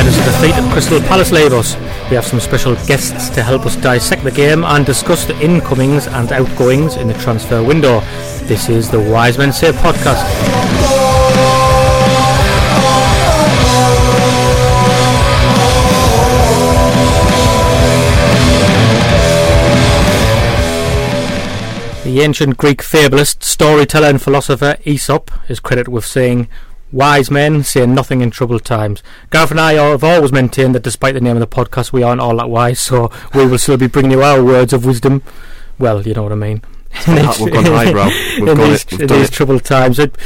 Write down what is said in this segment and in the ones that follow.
Where does the defeat of Crystal Palace us? We have some special guests to help us dissect the game and discuss the incomings and outgoings in the transfer window. This is the Wise Men podcast. The ancient Greek fabulist, storyteller, and philosopher Aesop is credited with saying, Wise men say nothing in troubled times. Gareth and I have always maintained that despite the name of the podcast, we aren't all that wise, so we will still be bringing you our words of wisdom. Well, you know what I mean. We've gone highbrow. We've in these, it. In these it. troubled times. It,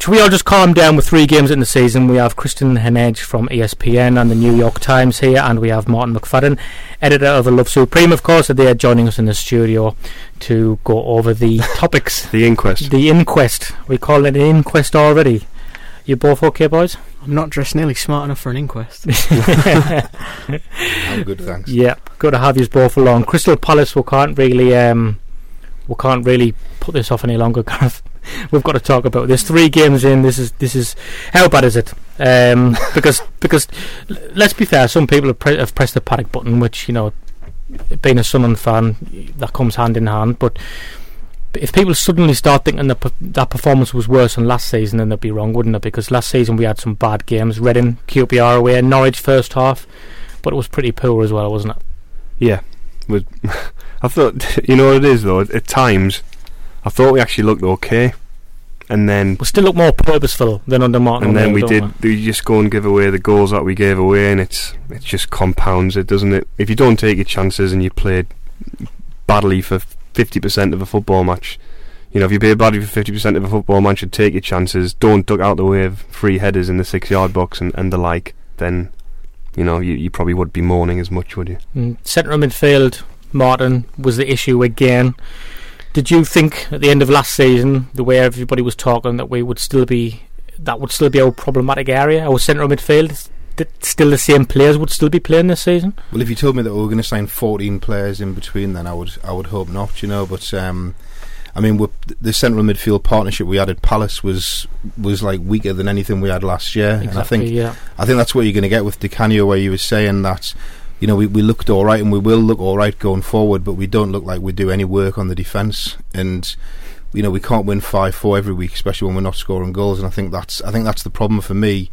should we all just calm down with three games in the season? We have Kristan Heneage from ESPN and the New York Times here, and we have Martyn McFadden, editor of The Love Supreme, of course, and they are joining us in the studio to go over the topics. The inquest. The inquest. We call it an inquest already. You both okay, boys? I'm not dressed nearly smart enough for an inquest. I'm good, thanks. Yeah, good to have you both along. Crystal Palace, we can't really, um, we can't really put this off any longer, Gareth. We've got to talk about this. Three games in. This is this is how bad is it? Um, because because let's be fair, some people have, pre- have pressed the panic button, which you know, being a Sunderland fan, that comes hand in hand. But if people suddenly start thinking that that performance was worse than last season, then they'd be wrong, wouldn't it? Because last season we had some bad games. Reading, QPR away, Norwich first half, but it was pretty poor as well, wasn't it? Yeah. I thought, you know what it is though. At, times, I thought we actually looked okay, and then We still look more purposeful than under Martin. and then we did. We just go and give away the goals that we gave away, and it's it just compounds it, doesn't it? If you don't take your chances and you play badly for fifty percent of a football match, you know, if you play badly for fifty percent of a football match and take your chances, don't duck out the way of free headers in the six-yard box and, and the like, then you know you, you probably would be mourning as much, would you? Mm, Centre of midfield, Martin was the issue again. Did you think at the end of last season, the way everybody was talking, that we would still be that would still be our problematic area? Our centre of midfield, that still the same players would still be playing this season? Well, if you told me that we were going to sign 14 players in between, then I would I would hope not, you know. But um, I mean, we're, the central midfield partnership we had at Palace was was like weaker than anything we had last year, and I think yeah. I think that's what you're going to get with Di Canio, where you were saying that. You know, we, we looked all right, and we will look all right going forward, but we don't look like we do any work on the defence. And you know, we can't win five four every week, especially when we're not scoring goals. And I think that's I think that's the problem for me.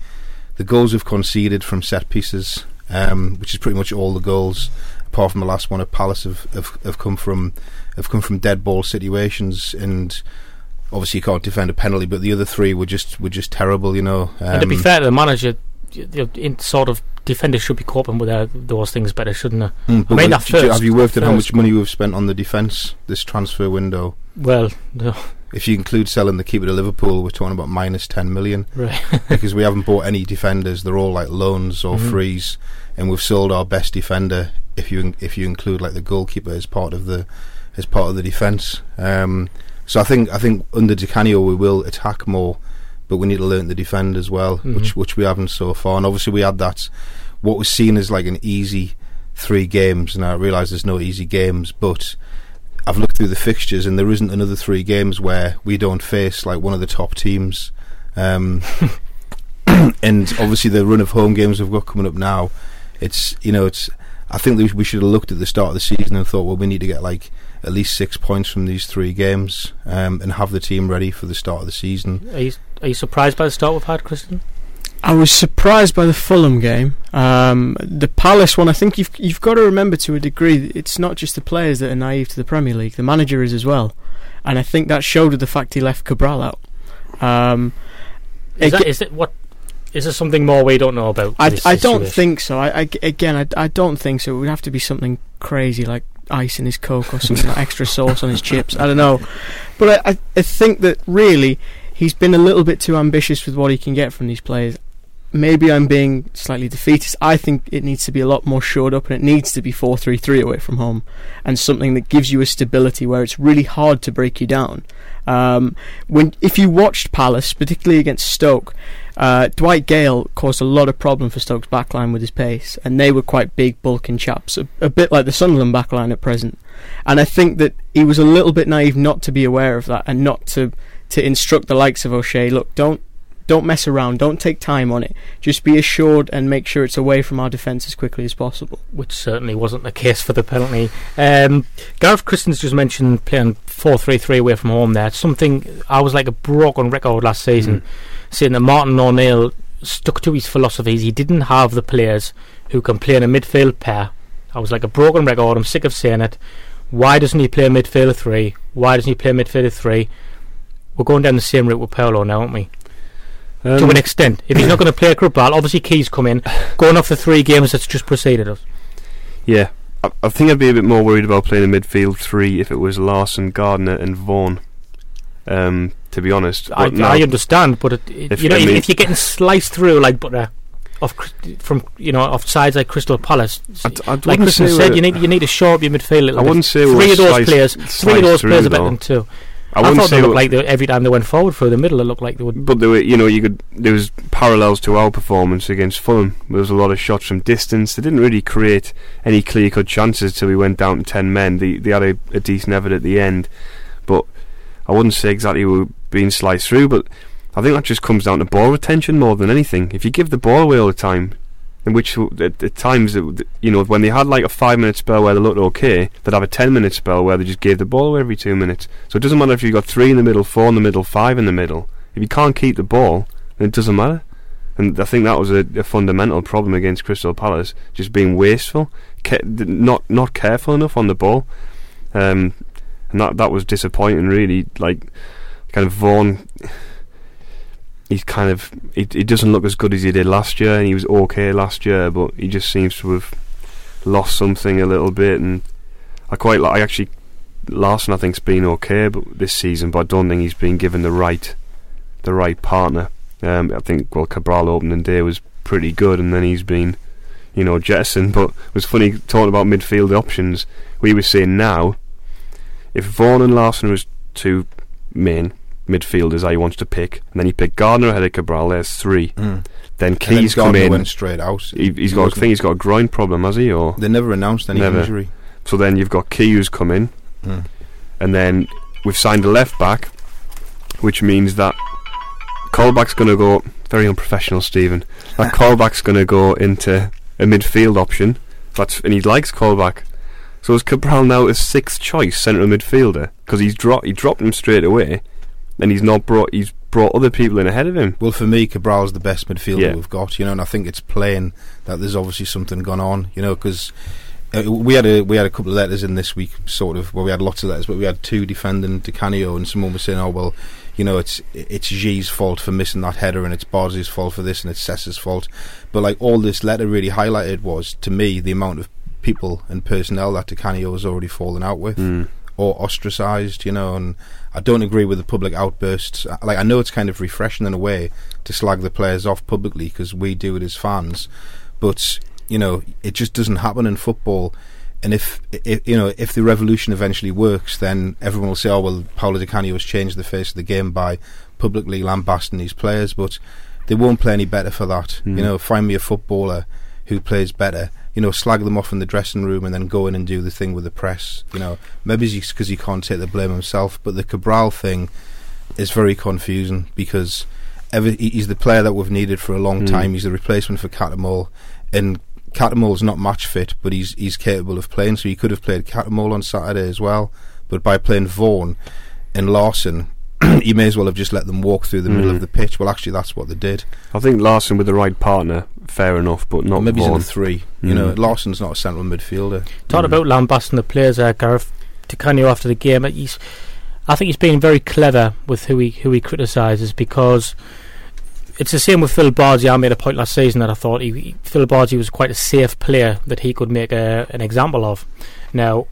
The goals we've conceded from set pieces, um, which is pretty much all the goals, apart from the last one at Palace, have, have, have come from have come from dead ball situations. And obviously, you can't defend a penalty, but the other three were just were just terrible. You know, um, and to be fair to the manager, in sort of defenders should be coping with those things better, shouldn't they? Mm, I mean, well, you- first- have you worked out how much money we've spent on the defence this transfer window? Well, no, If you include selling the keeper to Liverpool, we're talking about minus 10 million right. because we haven't bought any defenders. They're all like loans or Mhm. frees, and we've sold our best defender. If you if you include like the goalkeeper as part of the as part of the defence, um, so I think I think under Di Canio we will attack more, but we need to learn to defend as well, Mhm. which which we haven't so far. And obviously we had that what was seen as like an easy three games, and I realise there's no easy games, but I've looked through the fixtures, and there isn't another three games where we don't face like one of the top teams. Um, and obviously, the run of home games we've got coming up now, it's you know, it's. I think we should have looked at the start of the season and thought, well, we need to get like at least six points from these three games, um, and have the team ready for the start of the season. Are you, are you surprised by the start we've had, Kristan? I was surprised by the Fulham game. Um, the Palace one, I think you've you've got to remember to a degree, it's not just the players that are naive to the Premier League. The manager is as well. and I think that showed with the fact he left Cabral out. Um, Is, that, is it what? Is there something more we don't know about? I, I don't think so. I, I- again, I, I don't think so. It would have to be something crazy like ice in his coke or something like extra sauce on his chips. I don't know, but I, I, I think that really he's been a little bit too ambitious with what he can get from these players. Maybe I'm being slightly defeatist. I think it needs to be a lot more shored up, and it needs to be 4 3 3 away from home, and something that gives you a stability where it's really hard to break you down. Um, when if you watched Palace, particularly against Stoke, uh, Dwight Gayle caused a lot of problem for Stoke's backline with his pace, and they were quite big, bulking chaps, a, a bit like the Sunderland backline at present. And I think that he was a little bit naive not to be aware of that and not to to instruct the likes of O'Shea. Look, don't don't mess around, don't take time on it. Just be assured and make sure it's away from our defence as quickly as possible. which certainly wasn't the case for the penalty. Um, Gareth Kristan's just mentioned playing 4 3 3 away from home there. Something I was like a broken record last season, saying that Martin O'Neill stuck to his philosophies. He didn't have the players who can play in a midfield pair. I was like a broken record. I'm sick of saying it. Why doesn't he play a midfield three? Why doesn't he play a midfield three? We're going down the same route with Paolo now, aren't we? To Um, an extent. If he's not going to play Cabral, obviously Ki's come in, going off the three games that's just preceded us. Yeah, I, I think I'd be a bit more worried about playing a midfield three if it was Larsson, Gardner, and Vaughan. Um, to be honest, I, now- I understand, but it, it- If- you know, I if, mean- if you're getting sliced through like butter off from you know off sides like Crystal Palace, I d- I like wouldn't Kristan said, you need you need to shore up your midfield a little I wouldn't say three of those players, three of those players are better though. than two. I I, wouldn't thought say they looked like they, every time they went forward through the middle, it looked like they would. But there were, you know, you could there was parallels to our performance against Fulham. There was a lot of shots from distance. They didn't really create any clear cut chances till we went down to ten men. They they had a, a decent effort at the end, but I wouldn't say exactly we were being sliced through. But I think that just comes down to ball retention more than anything. If you give the ball away all the time, in which at, at times that you know when they had like a five minute spell where they looked okay, they'd have a ten minute spell where they just gave the ball away every two minutes. So it doesn't matter if you've got three in the middle, four in the middle, five in the middle. If you can't keep the ball, then it doesn't matter. And I think that was a, a fundamental problem against Crystal Palace, just being wasteful, ca- not not careful enough on the ball, um, and that that was disappointing. Really, like kind of Vaughan. He's kind of he, he doesn't look as good as he did last year, and he was okay last year, but he just seems to have lost something a little bit. And I quite like. I actually Larsson, I think's been okay, but this season, but I don't think he's been given the right the right partner. Um, I think well, Cabral opening day was pretty good, and then he's been, you know, jettisoned. But it was funny talking about midfield options. We were saying now, if Vaughan and Larsson was two main midfielders he wants to pick, and then he picked Gardner ahead of Cabral, there's three. Mm. Then And then Ki's come in. went straight out. He, he's He got. I wasn't- think he's got a groin problem, has he? Or They never announced any Never. injury. so then you've got Ki who's come in, Mm. and then we've signed a left back, which means that Colback's going to go very unprofessional, Stephen. That Colback's going to go into a midfield option. That's and he likes Colback. So is Cabral now his sixth choice central midfielder because he's dropped he dropped him straight away, and he's not brought he's brought other people in ahead of him. Well, for me, Cabral's the best midfielder Yeah. we've got, you know, and I think it's plain that there's obviously something gone on, you know, because uh, we had a we had a couple of letters in this week, sort of. Well, we had lots of letters, but we had two defending Di Canio, and someone was saying, "Oh well, you know, it's it's Ji's fault for missing that header, and it's Boz's fault for this, and it's Sessa's fault." But like all this letter really highlighted was to me the amount of people and personnel that Di Canio has already fallen out with Mm. Or ostracized, you know, and I don't agree with the public outbursts. I- Like I know it's kind of refreshing in a way to slag the players off publicly because we do it as fans, but you know, it just doesn't happen in football. And if, i you know, if the revolution eventually works, then everyone will say, "Oh well, Paolo Di Canio has changed the face of the game by publicly lambasting these players," but they won't play any better for that. Mm. You know, find me a footballer who plays better. You know, slag them off in the dressing room and then go in and do the thing with the press. You know, maybe it's because he can't take the blame himself. But the Cabral thing is very confusing because ever, he's the player that we've needed for a long Mm. time. He's the replacement for Cattermole, and Cattermole's not match fit, but he's he's capable of playing. So he could have played Cattermole on Saturday as well. But by playing Vaughan and Larsson, he may as well have just let them walk through the middle Mm. of the pitch. Well, actually, that's what they did. I think Larsson with the right partner, fair enough, but not Maybe he's in Vaughan. the three. You know, Mm. Larsson's not a central midfielder. Talking Mm. about lambasting the players, uh, Gareth Di Canio after the game, uh, he's. I think he's been very clever with who he who he criticises because it's the same with Phil Bardsley. I made a point last season that I thought he, Phil Bardsley was quite a safe player that he could make a, an example of. Now,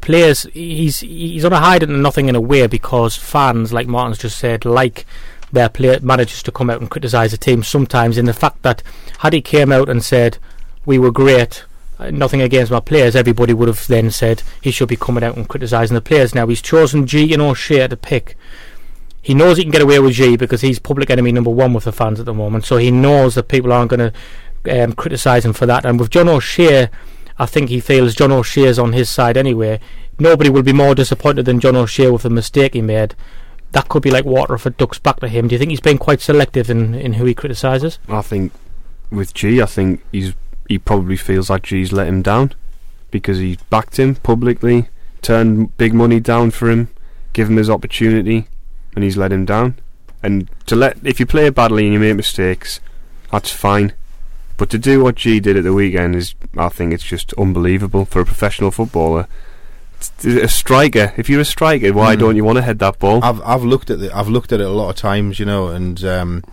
players, he's he's on a hiding and nothing in a way because fans, like Martin's just said, like their player managers to come out and criticise the team sometimes. In the fact that had he came out and said we were great. Uh, nothing against my players. Everybody would have then said he should be coming out and criticising the players. Now he's chosen Ji and O'Shea to pick he knows he can get away with Ji because he's public enemy number one with the fans at the moment. So he knows that people aren't going to um, criticise him for that. And with John O'Shea, I think he feels John O'Shea's on his side anyway. Nobody will be more disappointed than John O'Shea with the mistake he made. That could be like water if it ducks back to him. Do you think he's been quite selective in, in who he criticises? I think with Ji, I think he's he probably feels like Ji's let him down because he backed him publicly, turned big money down for him, give him his opportunity, and he's let him down. And to let if you play badly and you make mistakes, that's fine. But to do what Ji did at the weekend is, I think, it's just unbelievable for a professional footballer. A striker, if you're a striker, why mm. don't you want to head that ball? I've I've looked at the, I've looked at it a lot of times, you know, and um,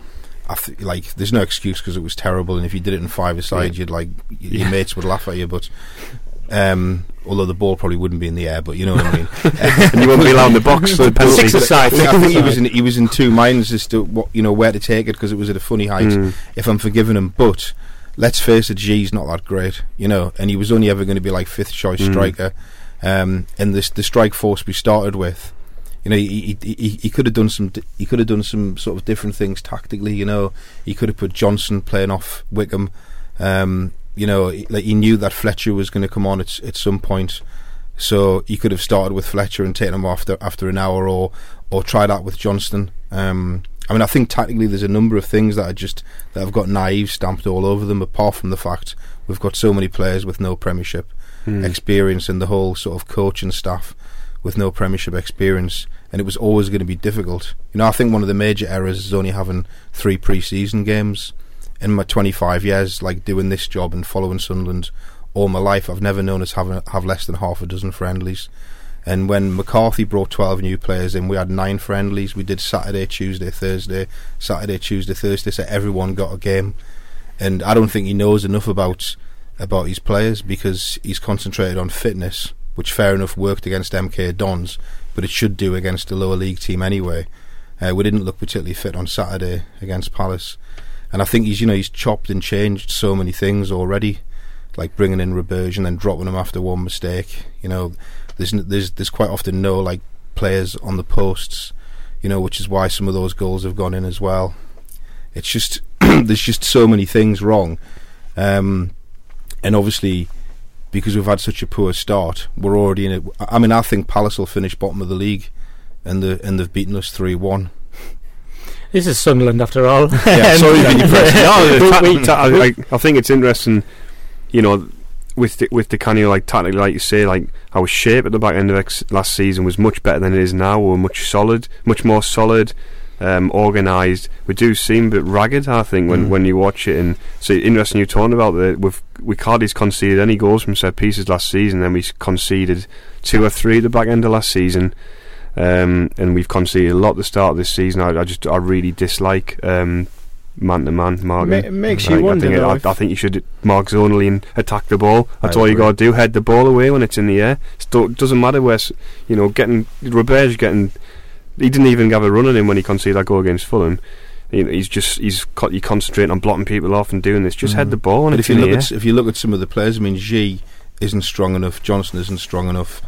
I th- like there's no excuse because it was terrible, and if you did it in five aside, yeah. you'd like your yeah. mates would laugh at you. But um, although the ball probably wouldn't be in the air, but you know what I mean. and you wouldn't be allowed in the box for the penalty. Six aside. I think, he was in he was in two minds as to what you know where to take it because it was at a funny height. Mm. If I'm forgiving him, but let's face it, Ji's not that great, you know, and he was only ever going to be like fifth choice mm. striker. Um, and this the strike force we started with. You know, he, he, he, he could have done some he could have done some sort of different things tactically. You know, he could have put Johnson playing off Wickham. Um, you know, like he knew that Fletcher was going to come on at at some point, so he could have started with Fletcher and taken him after after an hour, or or try that with Johnson. Um, I mean, I think tactically there's a number of things that are just that have got naive stamped all over them. Apart from the fact we've got so many players with no Premiership hmm. experience and the whole sort of coaching staff with no Premiership experience, and it was always going to be difficult. You know, I think one of the major errors is only having three pre-season games in my 25 years, like doing this job and following Sunderland all my life, I've never known us have have less than half a dozen friendlies. And when McCarthy brought 12 new players in, we had nine friendlies. We did Saturday, Tuesday, Thursday, Saturday, Tuesday, Thursday. So everyone got a game. And I don't think he knows enough about about his players because he's concentrated on fitness, which fair enough worked against MK Dons, but it should do against a lower league team anyway. Uh, we didn't look particularly fit on Saturday against Palace and I think he's you know he's chopped and changed so many things already, like bringing in Roberge and then dropping him after one mistake. You know, there's there's there's quite often no like players on the posts, you know, which is why some of those goals have gone in as well. It's just there's just so many things wrong, um, and obviously because we've had such a poor start, we're already in it. I mean, I think Palace will finish bottom of the league, and the and they've beaten us three one. This is Sunderland after all. Yeah, sorry to be depressing. I, I, think it's interesting, you know, with the, with Di Canio, like tactically, like you say, like our shape at the back end of ex- last season was much better than it is now. We're much solid, much more solid, um, organised. We do seem a bit ragged, I think, when, mm. when you watch it. And so interesting you talking about that. We've we hardly conceded any goals from set pieces last season. Then we conceded two or three at the back end of last season. Um, and we've conceded a lot at the start of this season. I, I just I really dislike man to man marking. It makes you wonder. I think, I, I, think you should mark zonally and attack the ball. That's I all you got to do. Head the ball away when it's in the air. It doesn't matter where you know getting Roberge getting. He didn't even have a run on him when he conceded that goal against Fulham. he's just he's you concentrating on blocking people off and doing this. Just mm. head the ball. But if you look at if you look at some of the players, I mean, Ji isn't strong enough. Johnson isn't strong enough.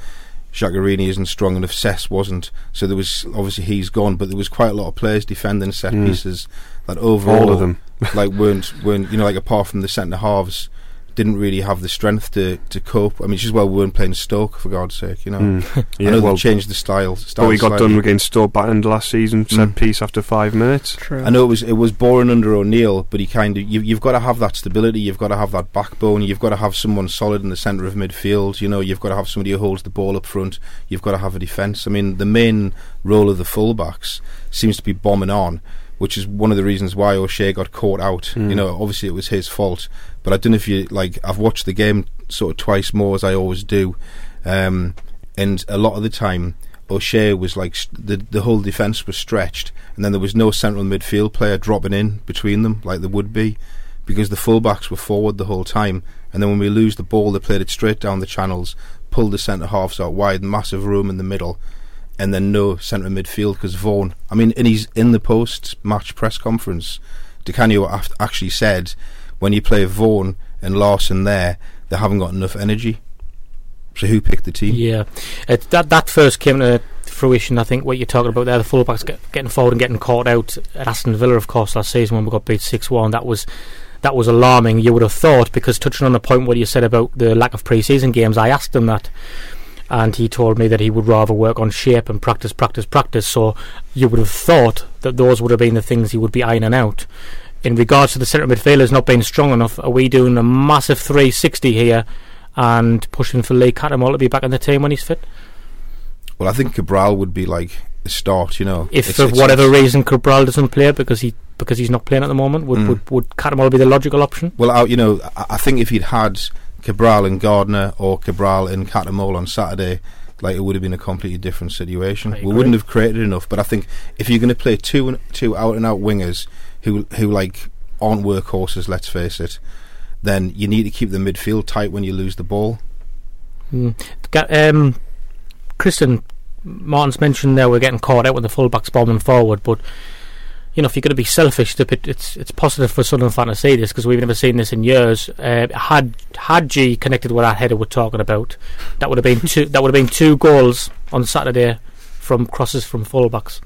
Giaccherini isn't strong enough. Sess wasn't. So there was obviously he's gone, but there was quite a lot of players defending set mm. pieces that overall, all of them, like weren't weren't you know like apart from the centre halves, didn't really have the strength to, to cope. I mean, it's just well we weren't playing Stoke for God's sake, you know. Mm. yeah, I know well, they changed the style. style but we got slightly. done against Stoke back end last season, set mm. piece after five minutes. True. I know it was it was boring under O'Neill, but he kind of you, you've got to have that stability. You've got to have that backbone. You've got to have someone solid in the centre of midfield. You know, you've got to have somebody who holds the ball up front. You've got to have a defence. I mean, the main role of the fullbacks seems to be bombing on which is one of the reasons why O'Shea got caught out. Mm. You know, obviously it was his fault, but I don't know if you like. I've watched the game sort of twice more as I always do, um, and a lot of the time O'Shea was like the the whole defence was stretched, and then there was no central midfield player dropping in between them like there would be, because the fullbacks were forward the whole time. And then when we lose the ball, they played it straight down the channels, pulled the centre halves out wide, massive room in the middle, and then no centre midfield because Vaughan. I mean, in his in the post match press conference, Di Canio actually said when you play Vaughan and Larsson there, they haven't got enough energy. So who picked the team? Yeah, it, that that first came to fruition. I think what you're talking about there, the fullbacks get, getting forward and getting caught out at Aston Villa, of course, last season when we got beat six one. That was that was alarming. You would have thought because touching on the point what you said about the lack of pre-season games, I asked him that. And he told me that he would rather work on shape and practice, practice, practice. So you would have thought that those would have been the things he would be ironing out. In regards to the centre midfielders not being strong enough, are we doing a massive 360 here and pushing for Lee Cattermole to be back in the team when he's fit? Well, I think Cabral would be like a start. You know, If It's- for it's- whatever it's- reason Cabral doesn't play because he because he's not playing at the moment, would Mm. would, would Cattermole be the logical option? Well, I, you know, I, I think if he'd had Cabral and Gardner or Cabral and Cattermole on Saturday, like it would have been a completely different situation. We wouldn't have created enough. But I think if you're going to play two two out and out wingers who who like aren't workhorses, let's face it, then you need to keep the midfield tight when you lose the ball. Mm. Um, Kristan Martin's mentioned there we're getting caught out when the fullbacks bombing forward, but you know if you're going to be selfish, it's it's positive for Southern fan to see this because we've never seen this in years. Uh, had had Ji connected with that header we're talking about, that would have been two. That would have been two goals on Saturday from crosses from fullbacks.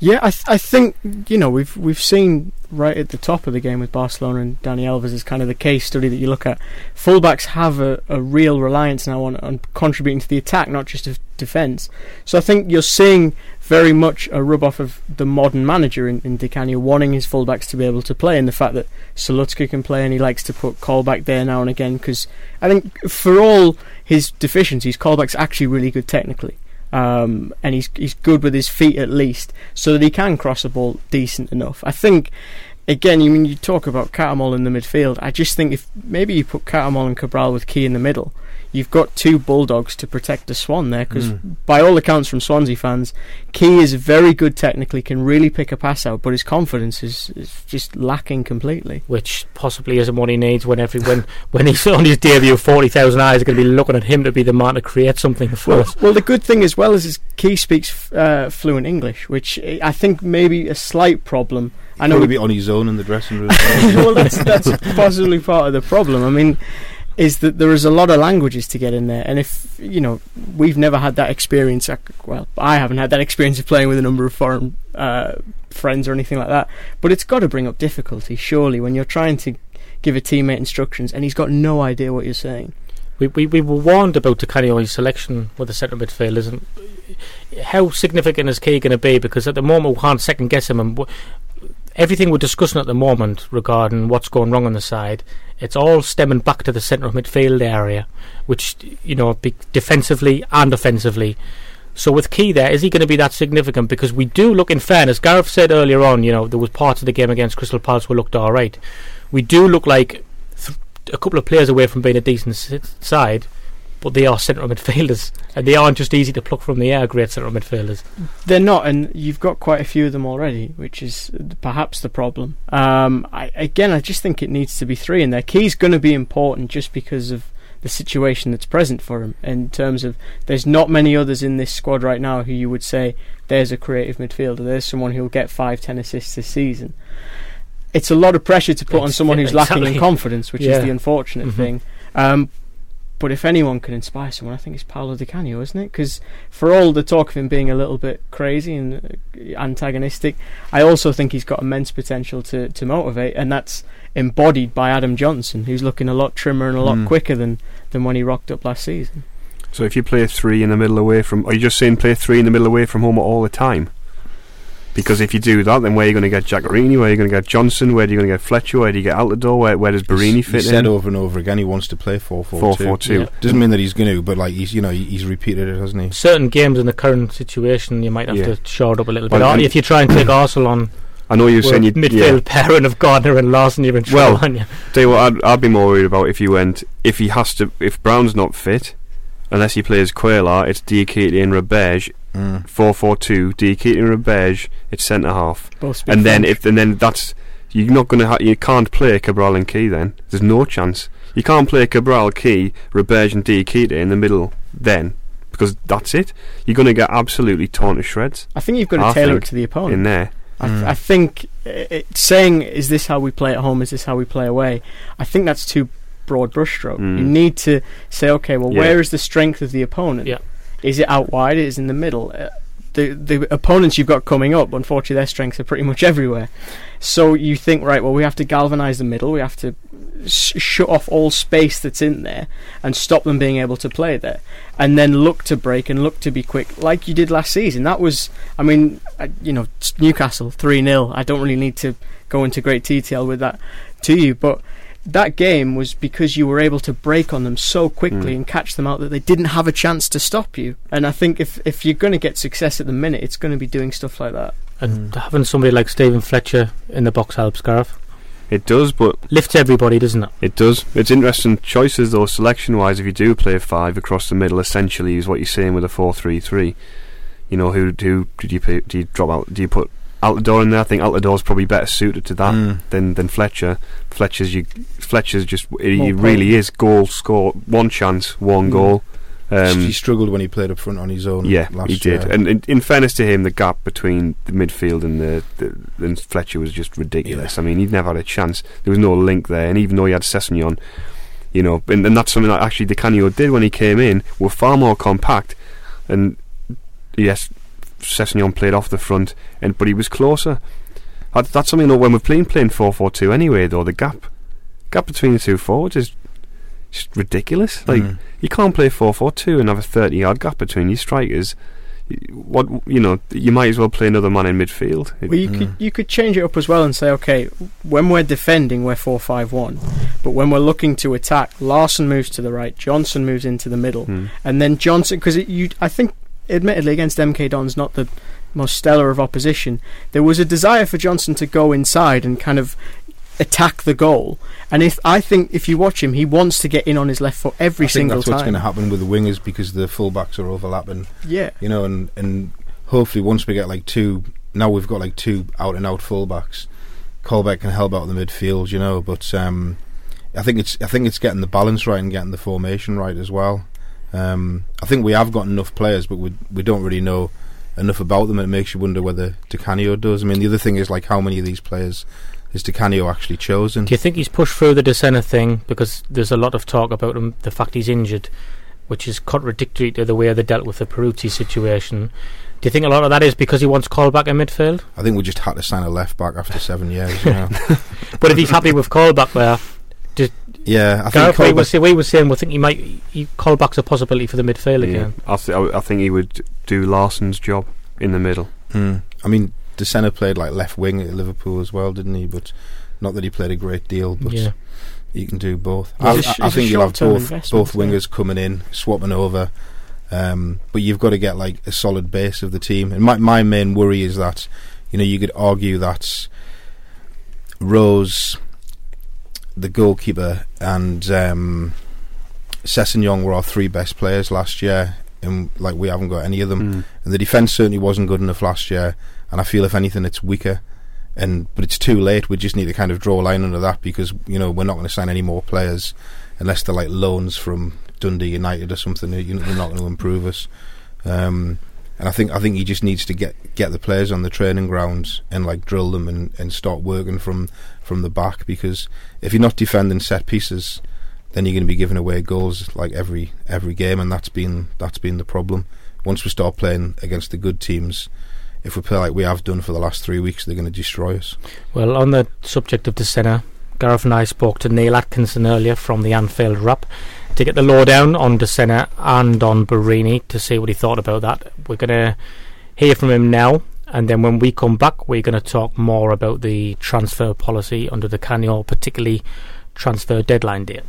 Yeah, I th- I think you know we've we've seen right at the top of the game with Barcelona and Dani Alves is kind of the case study that you look at. Fullbacks have a, a real reliance now on, on contributing to the attack, not just defence. So I think you're seeing very much a rub off of the modern manager in, in Di wanting his fullbacks to be able to play, and the fact that Celustka can play and he likes to put Colback there now and again. Because I think for all his deficiencies, Colback's actually really good technically. Um, and he's he's good with his feet at least, so that he can cross a ball decent enough. I think, again, you mean you talk about Cattermole in the midfield. I just think if maybe you put Cattermole and Cabral with Ki in the middle, you've got two bulldogs to protect the Swan there. Because Mm. by all accounts from Swansea fans, Ki is very good technically, can really pick a pass out, but his confidence is, is just lacking completely. which possibly isn't what he needs when every when when he's on his debut, forty thousand eyes are going to be looking at him to be the man to create something for Well, us. well, the good thing as well is his Ki speaks uh, fluent English, which I think may be a slight problem. I know Probably we be on his own in the dressing room. well, that's that's possibly part of the problem. I mean, is that there is a lot of languages to get in there, and if you know, we've never had that experience. Well, I haven't had that experience of playing with a number of foreign uh, friends or anything like that. But it's got to bring up difficulty, surely, when you're trying to give a teammate instructions and he's got no idea what you're saying. We, we we were warned about Di Canio's selection with the centre midfielders and how significant is Ki going to be? Because at the moment we can't second guess him, and everything we're discussing at the moment regarding what's going wrong on the side, it's all stemming back to the centre of midfield area, which you know, defensively and offensively. So with Ki there, is he going to be that significant? Because we do look, in fairness, Gareth said earlier on, you know, there was parts of the game against Crystal Palace where looked all right. We do look like th- a couple of players away from being a decent side, but they are centre midfielders, and they aren't just easy to pluck from the air. Great centre midfielders. They're not, and you've got quite a few of them already, which is perhaps the problem. Um, I, again, I just think it needs to be three in there. Ki's going to be important just because of the situation that's present for him. In terms of, there's not many others in this squad right now who you would say there's a creative midfielder. There's someone who'll get five, ten assists this season. It's a lot of pressure to put on someone who's lacking in confidence, which Yeah. is the unfortunate Mhm. thing. Um, but if anyone can inspire someone, I think it's Paolo Di Canio, isn't it? Because for all the talk of him being a little bit crazy and uh, antagonistic, I also think he's got immense potential to, to motivate, and that's embodied by Adam Johnson, who's looking a lot trimmer and a lot Mm. quicker than, than when he rocked up last season. So if you play three in the middle away from, are you just saying play three in the middle away from home all the time? Because if you do that, then where are you going to get Giaccherini? Where are you going to get Johnson? Where are you going to get Fletcher? Where do you get out Altidore? Where, where does Borini He fit said in? over and over again he wants to play 4 4 Four four two. Yeah. Doesn't mean that he's going to, but like he's you know he's repeated it, hasn't he? Certain games in the current situation, you might have Yeah. to shore it up a little Well, bit. Or if you try and take Arsenal on I know you're with saying you midfield Yeah. pairing of Gardner and Larsson, you're in trouble, Well, aren't you? Tell you what, I'd, I'd be more worried about if he went if he has to if Brown's not fit, unless he plays Quayla, it's Diakite and Roberge. Mm. four four two, Diakite and Roberge at centre half, Both and then French. if and then that's you're not going to ha- you can't play Cabral and Ki then. There's no chance. You can't play Cabral, Ki, Roberge and Diakite in the middle then because that's it. You're going to get absolutely torn to shreds I think you've got to I tailor it to the opponent. in there. I, th- Mm. I think uh, it, saying "Is this how we play at home? Is this how we play away?" I think that's too broad brushstroke. Mm. You need to say, "Okay, well, Yeah. where is the strength of the opponent? Yeah. Is it out wide? Is it in the middle?" Uh, the the opponents you've got coming up, unfortunately, their strengths are pretty much everywhere. So you think, right? Well, we have to galvanise the middle. We have to sh- shut off all space that's in there and stop them being able to play there, and then look to break and look to be quick, like you did last season. That was, I mean, you know, Newcastle three 0 I don't really need to go into great detail with that to you, but that game was because you were able to break on them so quickly Mm. and catch them out that they didn't have a chance to stop you. And I think if if you're going to get success at the minute, it's going to be doing stuff like that. And Mm. having somebody like Stephen Fletcher in the box helps, Gareth. It does, but Lifts everybody, doesn't it? It does. It's interesting choices though, selection wise. If you do play a five across the middle, essentially is what you're saying with a four-three-three. You know, who who did you pay, do you drop out? Do you put Altidore in there? I think Altidore's probably better suited to that Mm. than than Fletcher. Fletcher's you. Fletcher's just he More really potent. is goal score one chance one Mm. goal. he Um, struggled when he played up front on his own. yeah, last he did. year. And in, in fairness to him, the gap between the midfield and the, the and Fletcher was just ridiculous. I mean, he'd never had a chance. There was no link there, and even though he had Sessegnon, you know, and, and that's something that actually Di Canio did when he came in. Were far more compact, and yes, Sessegnon played off the front, and but he was closer. That, that's something that when we're playing playing four four two anyway, though the gap gap between the two forwards is just ridiculous. Like Mm. you can't play four four two and have a thirty yard gap between your strikers. What you know, you might as well play another man in midfield. Well, you Mm. could you could change it up as well and say, okay, when we're defending, we're four five one, but when we're looking to attack, Larsson moves to the right, Johnson moves into the middle, Hmm. and then Johnson because you I think admittedly against MK Dons not the most stellar of opposition there was a desire for Johnson to go inside and kind of attack the goal and if I think if you watch him he wants to get in on his left foot every I think single that's what's going to happen with the wingers because the fullbacks are overlapping. yeah You know, and and hopefully once we get like two, now we've got like two out and out fullbacks. Colback can help out the midfield, you know, but um, I think it's I think it's getting the balance right and getting the formation right as well. Um, I think we have got enough players, but we we don't really know enough about them, and it makes you wonder whether Di Canio does. I mean, the other thing is like how many of these players is Di Canio actually chosen? Do you think he's pushed through the Dossena thing because there's a lot of talk about him, the fact he's injured, which is contradictory to the way they dealt with the Peruzzi situation. Do you think a lot of that is because he wants Colback in midfield? I think we just had to sign a left back after seven years. You know? But if he's happy with Colback there, yeah, I think Gareth, we, Colback- was, we were saying we think he might he, Colback's a possibility for the midfield yeah. again. I, th- I w- I think he would do Larsson's job in the middle. Mm. I mean, Dossena played like left wing at Liverpool as well, didn't he? But not that he played a great deal, but Yeah. he can do both. He's I, a sh- I- I think you'll have short-term both investment, both yeah. wingers coming in, swapping over. Um, but you've got to get like a solid base of the team. And my my main worry is that you know you could argue that Rose, the goalkeeper, and um, Sessegnon were our three best players last year, and like we haven't got any of them. Mm. And the defence certainly wasn't good enough last year, and I feel if anything it's weaker. And but it's too late. We just need to kind of draw a line under that because you know we're not going to sign any more players unless they're like loans from Dundee United or something. You know, they're not going to improve us. Um, and I think I think he just needs to get get the players on the training grounds and like drill them and, and start working from from the back because if you're not defending set pieces, then you're going to be giving away goals like every every game, and that's been that's been the problem. Once we start playing against the good teams, if we play like we have done for the last three weeks, they're going to destroy us. Well, on the subject of the centre, Gareth and I spoke to Neil Atkinson earlier from the Anfield Wrap to get the lowdown on Dossena and on Borini to see what he thought about that. We're going to hear from him now, and then when we come back, we're going to talk more about the transfer policy under Di Canio, particularly transfer deadline date.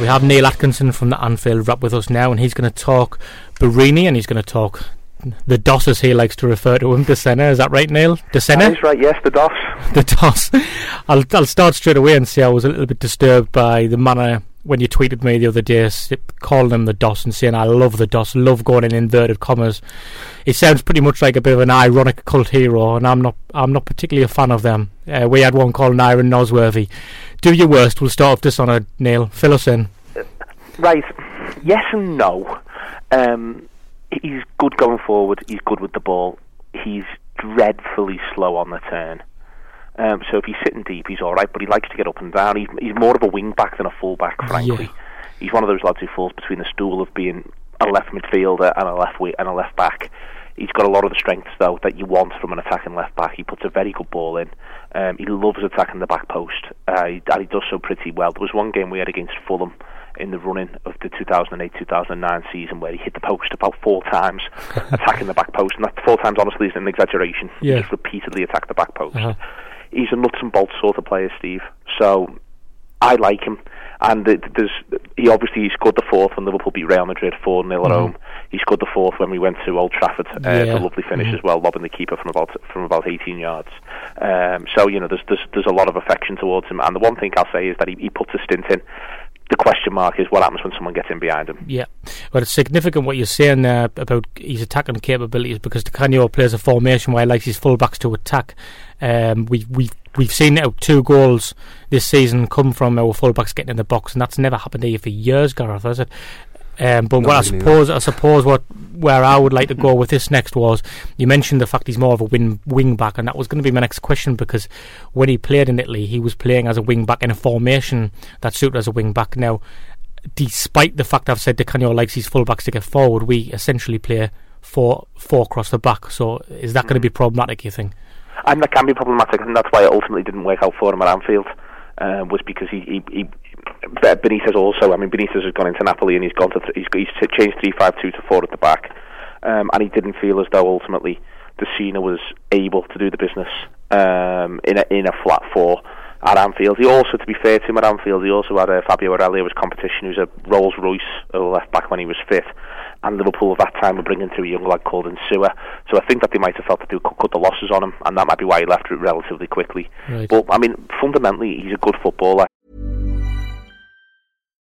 So we have Neil Atkinson from the Anfield Wrap with us now, and he's going to talk Borini and he's going to talk the DOS, as he likes to refer to him, Dossena. Is that right, Neil? Dossena? That's right, yes, the DOS. the DOS. I'll, I'll start straight away and say I was a little bit disturbed by the manner when you tweeted me the other day calling him the DOS and saying I love the DOS, love going in inverted commas. It sounds pretty much like a bit of an ironic cult hero, and I'm not I'm not particularly a fan of them. Uh, we had one called Nyron Nosworthy. Do your worst. We'll start off a Neil. Fill us in. Right. Yes and no. Um, he's good going forward. He's good with the ball. He's dreadfully slow on the turn. Um, so if he's sitting deep, he's all right. But he likes to get up and down. He's, he's more of a wing back than a full back, frankly. Yeah. He's one of those lads who falls between the stool of being a left midfielder and a left and a left back. He's got a lot of the strengths though that you want from an attacking left back. He puts a very good ball in. Um, he loves attacking the back post, uh, he, and he does so pretty well. There was one game we had against Fulham in the running of the 2008-2009 season where he hit the post about four times, attacking the back post, and that four times honestly is an exaggeration. Yeah. He just repeatedly attacked the back post. Uh-huh he's a nuts and bolts sort of player, Steve. So I like him. And there's he obviously he scored the fourth when Liverpool beat Real Madrid four 0 at mm-hmm. home. He scored the fourth when we went to Old Trafford. Uh, yeah. a lovely finish mm-hmm. as well, lobbing the keeper from about from about 18 yards. Um, so you know there's, there's there's a lot of affection towards him. And the one thing I'll say is that he, he puts a stint in the question mark is what happens when someone gets in behind him. Yeah, but it's significant what you're saying there about his attacking capabilities because Di Canio plays a formation where he likes his fullbacks to attack. Um, we we we've seen two goals this season come from our fullbacks getting in the box, and that's never happened here for years, Gareth, has it? Um, but what I suppose, I suppose, what where I would like to go with this next was you mentioned the fact he's more of a wing wing back, and that was going to be my next question because when he played in Italy, he was playing as a wing back in a formation that suited as a wing back. Now, despite the fact I've said Di Canio likes his fullbacks to get forward, we essentially play four four across the back. So is that mm. going to be problematic? You think? And that can be problematic, and that's why it ultimately didn't work out for him at Anfield. Uh, was because he, he, he Benitez also. I mean, Benitez has gone into Napoli and he's gone to th- he's, he's changed three five two to four at the back, um, and he didn't feel as though ultimately De Sena was able to do the business um, in a in a flat four at Anfield. He also, to be fair to him at Anfield, he also had uh, Fabio Aurelio as competition, who's a Rolls Royce left back when he was fit. And Liverpool at that time were bringing through a young lad called Insua. So I think that they might have felt that they could cut the losses on him, and that might be why he left relatively quickly. Right. But I mean, fundamentally, he's a good footballer.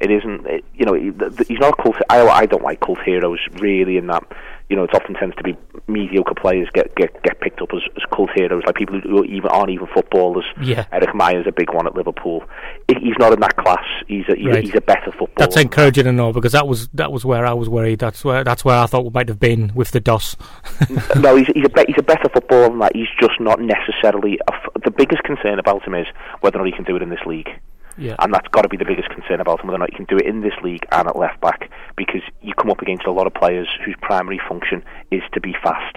It isn't, it, you know, he's not a cult. I, I don't like cult heroes really in that you know, it often tends to be mediocre players get get, get picked up as, as cult heroes, like people who even aren't even footballers. Yeah. Erik Meijer's a big one at Liverpool. He's not in that class. He's a, he's, right. a, he's a better footballer. That's encouraging to know because that was that was where I was worried. That's where that's where I thought we might have been with the DOS. no, he's he's a he's a better footballer than that. He's just not necessarily. the biggest concern about him is whether or not he can do it in this league. Yeah. And that's got to be the biggest concern about him, whether or not you can do it in this league and at left back, because you come up against a lot of players whose primary function is to be fast.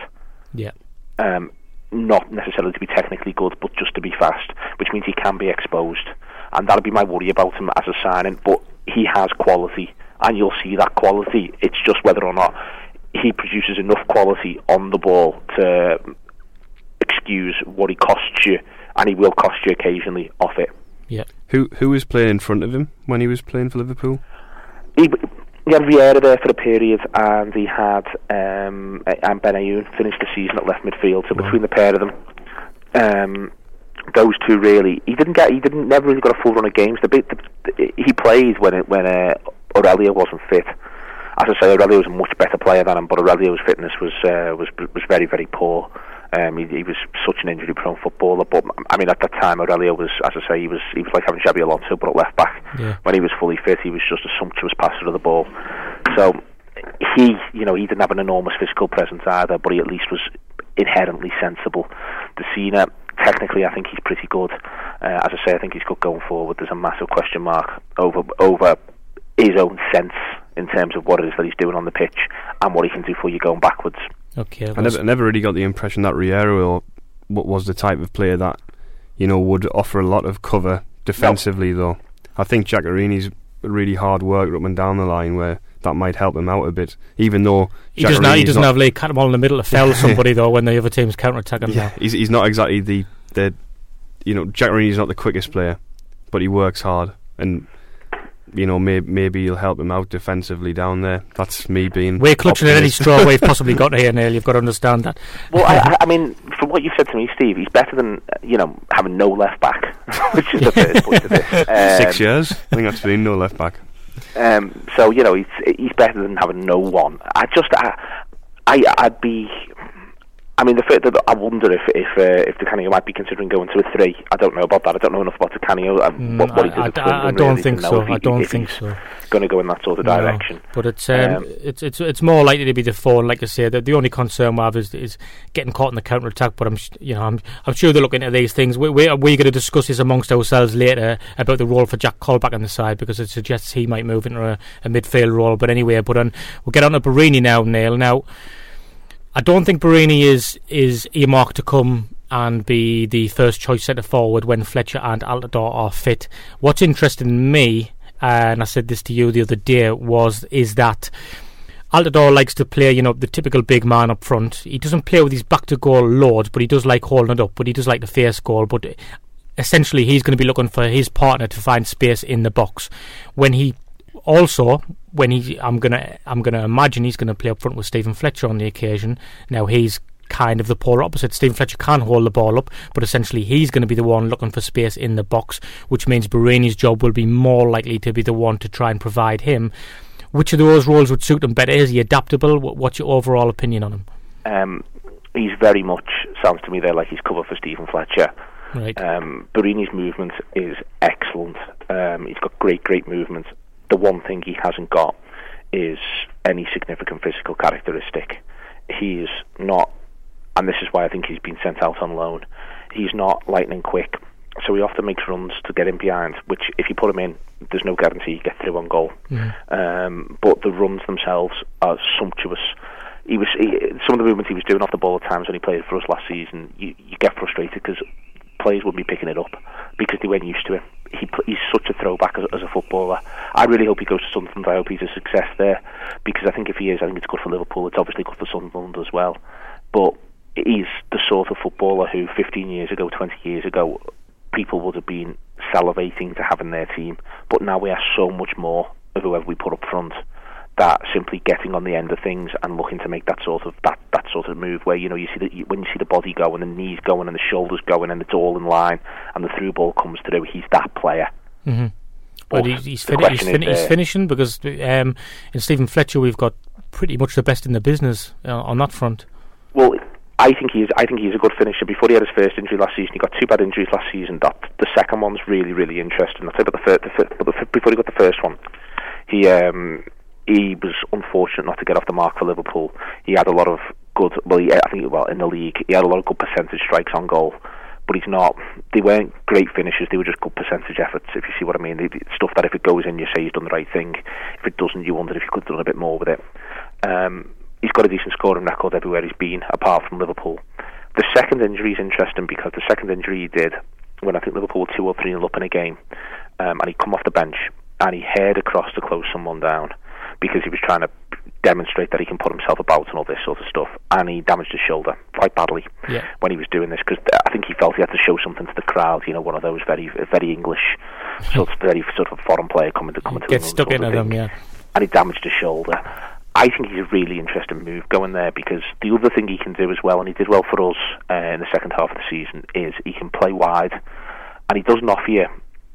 Yeah. Um, not necessarily to be technically good, but just to be fast, which means he can be exposed. And that'll be my worry about him as a signing, but he has quality, and you'll see that quality. It's just whether or not he produces enough quality on the ball to excuse what he costs you, and he will cost you occasionally off it. Yeah. Who who was playing in front of him when he was playing for Liverpool? He, he had Riera there for a period, and he had um, and Benayoun finished the season at left midfield. So wow. between the pair of them, um, those two really, he didn't get, he didn't never really got a full run of games. The, bit, the, the he played when it, when uh, Aurelio wasn't fit. As I say, Aurelio was a much better player than him, but Aurelio's fitness was uh, was was very very poor. Um, he, he was such an injury-prone footballer, but I mean, at that time, Aurelio was, as I say, he was he was like having Xabi Alonso, but at left back. Yeah. When he was fully fit, he was just a sumptuous passer of the ball. So he, you know, he didn't have an enormous physical presence either, but he at least was inherently sensible. The Cena, technically, I think he's pretty good. Uh, as I say, I think he's good going forward. There's a massive question mark over over his own sense in terms of what it is that he's doing on the pitch and what he can do for you going backwards. Okay, I never, I never really got the impression that Riera was the type of player that you know would offer a lot of cover defensively. No. Though I think Giaccherini's really hard work up and down the line where that might help him out a bit. Even though he doesn't, have, he doesn't have like cut him all in the middle to fell somebody though when the other team's counter attacking. Yeah, he's he's not exactly the the you know Giaccherini's not the quickest player, but he works hard and you know, may, maybe you'll help him out defensively down there. That's me being. We're clutching at any straw we've possibly got here, Neil. You've got to understand that. Well, I, I, mean, from what you've said to me, Steve, he's better than you know having no left back, which is the first point of this. Um, Six years, I think that's been no left back. Um, so you know, he's he's better than having no one. I just, I, I, I'd be I mean, the fact that I wonder if if uh, if Canio might be considering going to a three. I don't know about that. I don't know enough about Canio. Uh, mm, what, what I, I, I, don't think so. He, I don't think so. Going to go in that sort of no, direction. But it's um, um, it's it's it's more likely to be the four. Like I say, the, the only concern we have is is getting caught in the counter attack. But I'm you know I'm I'm sure they're looking at these things. We we we're going to discuss this amongst ourselves later about the role for Jack Colback on the side because it suggests he might move into a, a midfield role. But anyway, but on, we'll get on to Borini now, Neil. Now. I don't think Borini is is earmarked to come and be the first choice centre forward when Fletcher and Altidore are fit. What's interesting me, and I said this to you the other day, was is that Altidore likes to play, you know, the typical big man up front. He doesn't play with his back to goal loads, but he does like holding it up. But he does like the face goal. But essentially, he's going to be looking for his partner to find space in the box. When he also when he, I'm gonna, I'm gonna imagine he's gonna play up front with Stephen Fletcher on the occasion. Now he's kind of the polar opposite. Stephen Fletcher can't hold the ball up, but essentially he's going to be the one looking for space in the box, which means Borini's job will be more likely to be the one to try and provide him. Which of those roles would suit him better? Is he adaptable? What's your overall opinion on him? Um, he's very much sounds to me there like he's cover for Stephen Fletcher. Right. Um, Borini's movement is excellent. Um, he's got great, great movement the one thing he hasn't got is any significant physical characteristic. He's not, and this is why I think he's been sent out on loan. He's not lightning quick, so he often makes runs to get in behind. Which, if you put him in, there's no guarantee you get through on goal. Mm. Um, but the runs themselves are sumptuous. He was he, some of the movements he was doing off the ball at times when he played for us last season. You, you get frustrated because players wouldn't be picking it up because they weren't used to it. He, he's such a throwback as, as a footballer. I really hope he goes to Sunderland. I hope he's a success there because I think if he is, I think it's good for Liverpool. It's obviously good for Sunderland as well. But he's the sort of footballer who 15 years ago, 20 years ago, people would have been salivating to have in their team. But now we have so much more of whoever we put up front that simply getting on the end of things and looking to make that sort of that, that sort of move where you know you see the when you see the body go and the knees going and the shoulders going and it's all in line and the through ball comes through he's that player mm-hmm. but he's, he's, fin- he's, fin- he's, finishing because um, in Stephen Fletcher we've got pretty much the best in the business uh, on that front well I think he's I think he's a good finisher. Before he had his first injury last season, he got two bad injuries last season. That the second one's really really interesting. I'll tell about the the but the, before he got the first one, he um, he was unfortunate not to get off the mark for Liverpool. He had a lot of good, well, he, I think, well, in the league, he had a lot of good percentage strikes on goal, but he's not. They weren't great finishes. They were just good percentage efforts, if you see what I mean. They, stuff that if it goes in, you say he's done the right thing. If it doesn't, you wonder if he could have done a bit more with it. Um, he's got a decent scoring record everywhere he's been, apart from Liverpool. The second injury is interesting because the second injury he did when I think Liverpool were two or three up in a game, um, and he come off the bench and he heard across to close someone down because he was trying to demonstrate that he can put himself about and all this sort of stuff. And he damaged his shoulder quite badly yeah. when he was doing this because I think he felt he had to show something to the crowd. You know, one of those very very English, sort of very sort of foreign player coming to coming to get stuck into them, yeah. And he damaged his shoulder. I think he's a really interesting move going there because the other thing he can do as well, and he did well for us uh, in the second half of the season, is he can play wide, and he doesn't offer you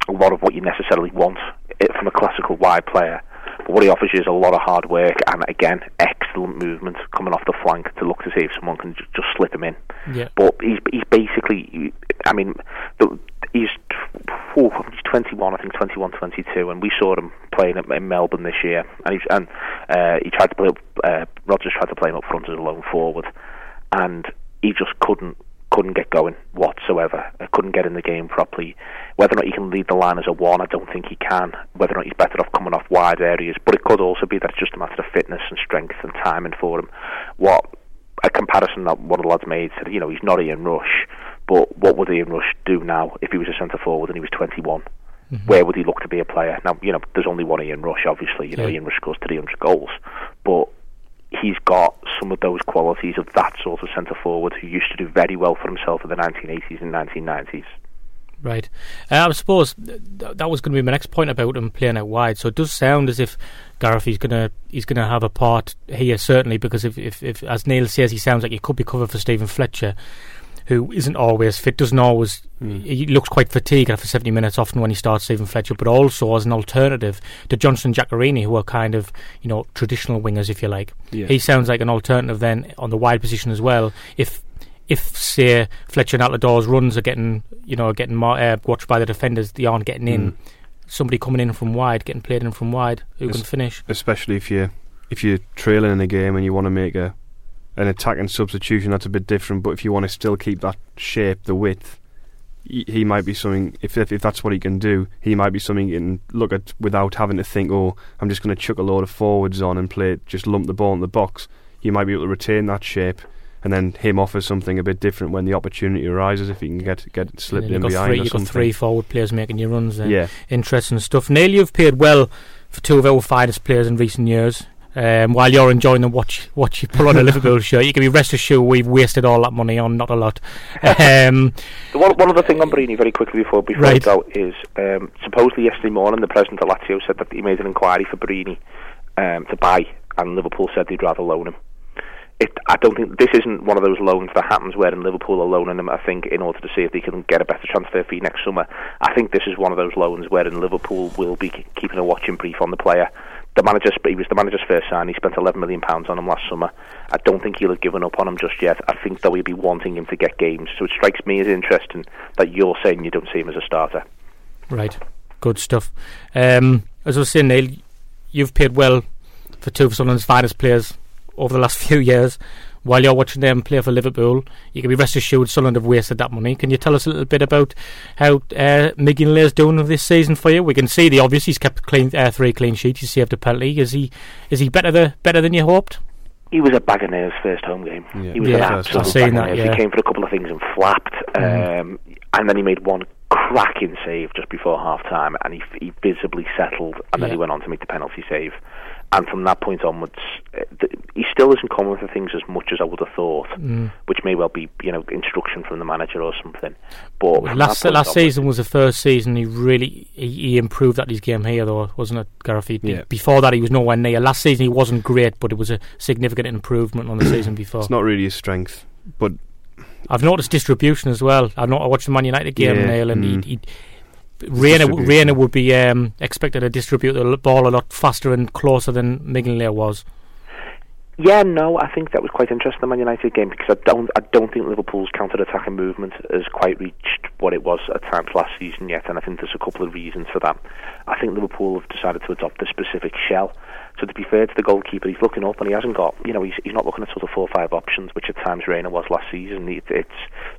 a lot of what you necessarily want eh, from a classical wide player but what he offers you is a lot of hard work and again excellent movement coming off the flank to look to see if someone can just, just slip him in. Yeah. But he's he's basically, I mean, the, he's oh, he's 21, I think 21, 22, and we saw him playing in Melbourne this year, and he and uh, he tried to play. Uh, Rodgers tried to play him up front as a lone forward, and he just couldn't couldn't get going whatsoever. I couldn't get in the game properly. Whether or not he can lead the line as a one, I don't think he can. Whether or not he's better off coming off wide areas, but it could also be that it's just a matter of fitness and strength and timing for him. What a comparison that one of the lads made said, you know, he's not Ian Rush, but what would Ian Rush do now if he was a centre forward and he was 21? Mm-hmm. Where would he look to be a player? Now, you know, there's only one Ian Rush, obviously. You know, Ian Rush scores 300 goals, but he's got some of those qualities of that sort of centre forward who used to do very well for himself in the 1980s and 1990s. Right. Uh, I suppose th- that was going to be my next point about him playing out wide. So it does sound as if Gareth is gonna he's gonna have a part here certainly because if, if, if as Neil says he sounds like he could be covered for Stephen Fletcher who isn't always fit, doesn't always. Mm. He looks quite fatigued after 70 minutes often when he starts Stephen Fletcher, but also as an alternative to Johnson Giaccherini, who are kind of, you know, traditional wingers, if you like. Yeah. He sounds like an alternative then on the wide position as well. If if say Fletcher and Altidore runs are getting you know getting uh, watched by the defenders, they aren't getting in. Mm. Somebody coming in from wide, getting played in from wide, who es- can finish. Especially if you if you're trailing in a game and you want to make a an attacking substitution that's a bit different. But if you want to still keep that shape, the width, he, might be something. If, if, if that's what he can do, he might be something you can look at without having to think. Oh, I'm just going to chuck a load of forwards on and play, just lump the ball in the box. You might be able to retain that shape. And then him offers something a bit different when the opportunity arises. If he can get get slipped in behind, three, or you've got three forward players making your runs. There. Yeah, interesting stuff. Neil, you've played well for two of our finest players in recent years. Um, while you're enjoying the watch, watch you pull on a Liverpool shirt, you can be rest assured we've wasted all that money on not a lot. Um, one, one other thing on Borini very quickly before before right. we go is um, supposedly yesterday morning the president of Lazio said that he made an inquiry for Borini um, to buy, and Liverpool said they'd rather loan him. It, I don't think this isn't one of those loans that happens where in Liverpool are loaning him. I think in order to see if they can get a better transfer fee next summer. I think this is one of those loans where in Liverpool will be keeping a watching brief on the player the manager, he was the manager's first sign. He spent 11 million pounds on him last summer. I don't think he'll have given up on him just yet. I think that we'll be wanting him to get games. So it strikes me as interesting that you're saying you don't see him as a starter. Right, good stuff. Um, as I was saying, Neil, you've played well for two of Sunderland's finest players over the last few years while you're watching them play for Liverpool, you can be rest assured Sunderland have wasted that money. Can you tell us a little bit about how uh, Mignolet is doing this season for you? We can see the obvious. He's kept clean, uh, three clean sheets. He saved a penalty. Is he is he better the, better than you hoped? He was a bag of nails first home game. Yeah. He was yeah, an absolute bag that, of nails. Yeah. He came for a couple of things and flapped, mm. um, and then he made one cracking save just before half time, and he, he visibly settled, and yeah. then he went on to make the penalty save and from that point onwards, uh, he still isn't coming with the things as much as I would have thought, mm. which may well be you know instruction from the manager or something. But well, last last season was the first season he really he, he, improved at his game here, though, wasn't it, Gareth? yeah. Before that, he was nowhere near. Last season he wasn't great, but it was a significant improvement on the season before. It's not really his strength, but I've noticed distribution as well. I know I watched the Man United game, yeah. Neil, and mm. he Reina, Reina would be um, expected to distribute the ball a lot faster and closer than Mignolet was. Yeah, no, I think that was quite interesting the Man United game because I don't, I don't think Liverpool's counter-attacking movement has quite reached what it was at times last season yet, and I think there's a couple of reasons for that. I think Liverpool have decided to adopt a specific shell so to be fair to the goalkeeper, he's looking up and he hasn't got, you know, he's, he's not looking at sort of four or five options, which at times Reina was last season. It, it's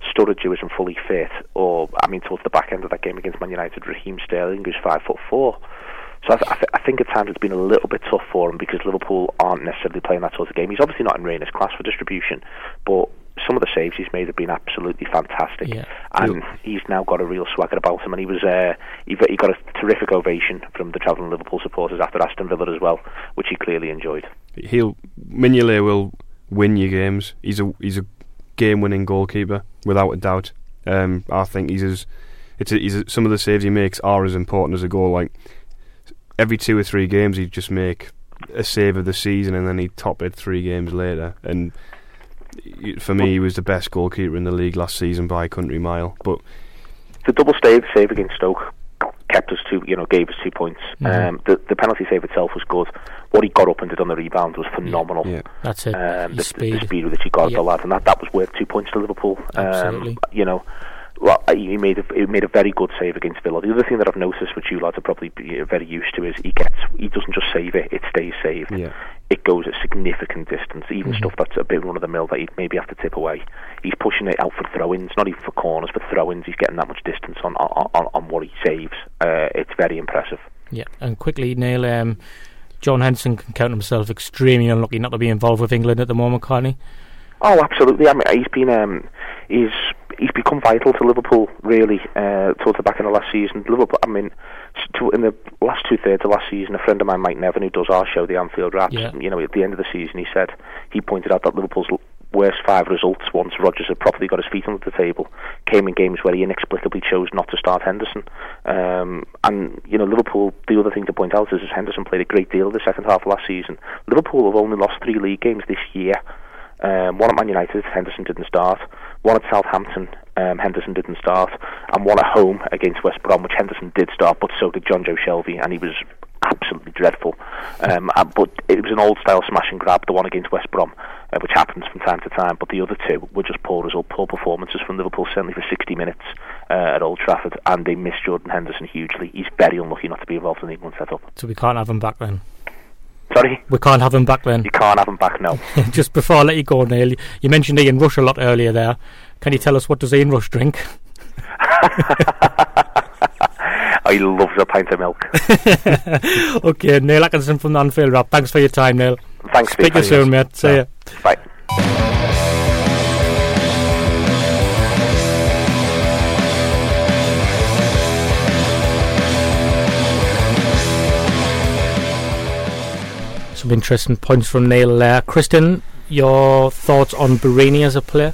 Sturridge isn't fully fit, or I mean, towards the back end of that game against Man United, Raheem Sterling who's five foot four. So I, th- I, th- I, think at times it's been a little bit tough for him because Liverpool aren't necessarily playing that sort of game. He's obviously not in Reina's class for distribution, but some of the saves he's made have been absolutely fantastic, yeah. and he's now got a real swagger about him. And he was uh, he, he got a terrific ovation from the travelling Liverpool supporters after Aston Villa as well, which he clearly enjoyed. He'll Mignolet will win you games. He's a he's a game-winning goalkeeper without a doubt. Um, I think he's as it's a, he's a, some of the saves he makes are as important as a goal. Like every two or three games, he'd just make a save of the season, and then he'd top it three games later. And for me, he was the best goalkeeper in the league last season by a country mile. But the double save save against Stoke kept us two, you know, gave us two points. Mm-hmm. Um, the the penalty save itself was good. What he got up and did on the rebound was phenomenal. Yeah, that's it. Um, the, speed. the, speed with which he got yeah. the lad, and that that was worth two points to Liverpool. Um, Absolutely. you know. Well, he made a, he made a very good save against Villa. The other thing that I've noticed, which you lads are probably very used to, is he gets he doesn't just save it; it stays saved. Yeah. It goes a significant distance, even Mhm. stuff that's a bit run of the mill that he'd maybe have to tip away. He's pushing it out for throw-ins, not even for corners, for throw-ins. He's getting that much distance on on, on, on what he saves. Uh, it's very impressive. Yeah, and quickly, Neil, um, Jordan Henderson can count himself extremely unlucky not to be involved with England at the moment, can't he? Oh, absolutely. I mean, he's been um, he's he's become vital to Liverpool really uh, towards the back end of last season. Liverpool. I mean, in the last two thirds of last season, a friend of mine, Mike Nevin, who does our show, the Anfield Wraps, Yeah. you know, at the end of the season, he said he pointed out that Liverpool's worst five results once Rodgers had properly got his feet under the table came in games where he inexplicably chose not to start Henderson. Um, and you know, Liverpool. The other thing to point out is that Henderson played a great deal of the second half of last season. Liverpool have only lost three league games this year. Um, one at Man United, Henderson didn't start. One at Southampton, um, Henderson didn't start. And one at home against West Brom, which Henderson did start, but so did Jonjo Shelvey, and he was absolutely dreadful. Um, uh, but it was an old style smash and grab, the one against West Brom, uh, which happens from time to time. But the other two were just poor result, poor performances from Liverpool, certainly for 60 minutes uh, at Old Trafford, and they missed Jordan Henderson hugely. He's very unlucky not to be involved in the England setup. So we can't have him back then. Sorry, We can't have him back then. you can't have him back now. Just before I let you go, Neil, you mentioned Ian Rush a lot earlier there. Can you tell us what does Ian Rush drink? I love a pint of milk. okay, Neil Atkinson from the Anfield Wrap. Thanks for your time, Neil. Thanks, Speak to you soon, mate. See ya. Bye. Some interesting points from Neil there. Kristan, your thoughts on Borini as a player?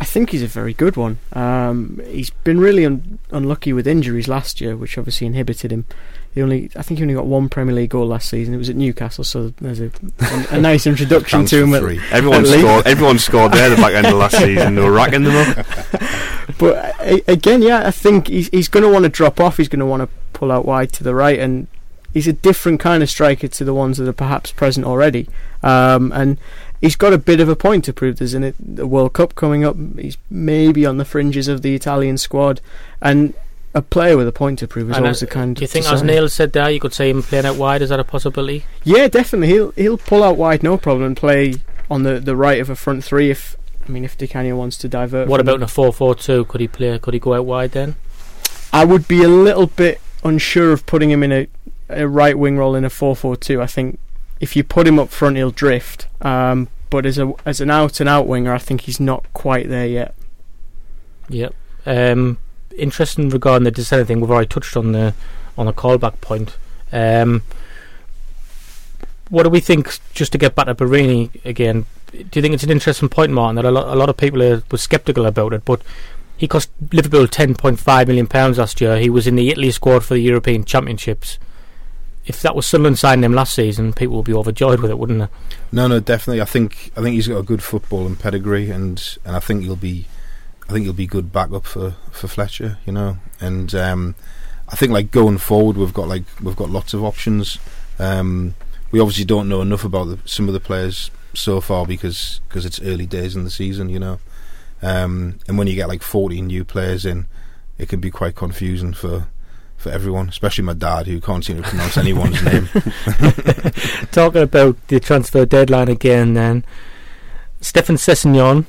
I think he's a very good one. Um, he's been really un- unlucky with injuries last year, which obviously inhibited him. He only, I think, he only got one Premier League goal last season. It was at Newcastle, so there's a, a, a nice introduction to him. for At. Everyone At scored. Everyone scored there at the back end of last season. They were racking them up. but uh, again, yeah, I think he's he's going to want to drop off. He's going to want to pull out wide to the right, and he's a different kind of striker to the ones that are perhaps present already. Um, and he's got a bit of a point to prove. There's an, a World Cup coming up. He's maybe on the fringes of the Italian squad, and a player with a point to prove is And, always the kind. Do you think, as. Neil said there, you could say him playing out wide? Is that a possibility? Yeah, definitely. He'll he'll pull out wide, no problem, and play on the, the right of a front three. If I mean, if Di Canio wants to divert. What about in a 4 4 2? Could he play? Could he go out wide then? I would be a little bit unsure of putting him in a, a right wing role in a 4 4 2. I think if you put him up front, he'll drift. Um, but as a as an out and out winger, I think he's not quite there yet. Yep. Um, interesting regarding the descent thing. We've already touched on the on the Colback point. Um, what do we think? Just to get back to Borini again, do you think it's an interesting point, Martyn? That a lot, a lot of people are, were sceptical about it, but he cost Liverpool ten point five million pounds last year. He was in the Italy squad for the European Championships. If that was Sunderland signing him last season, people would be overjoyed with it, wouldn't they? No, no, definitely. I think I think he's got a good football and pedigree, and and I think he'll be, I think he'll be good backup for for Fletcher, you know. And um, I think like going forward, we've got like we've got lots of options. Um, we obviously don't know enough about the, some of the players so far because cause it's early days in the season, you know. Um, and when you get like 40 new players in, it can be quite confusing for for everyone, especially my dad who can't seem to pronounce anyone's name. Talking about the transfer deadline again, then Stéphane Sessegnon,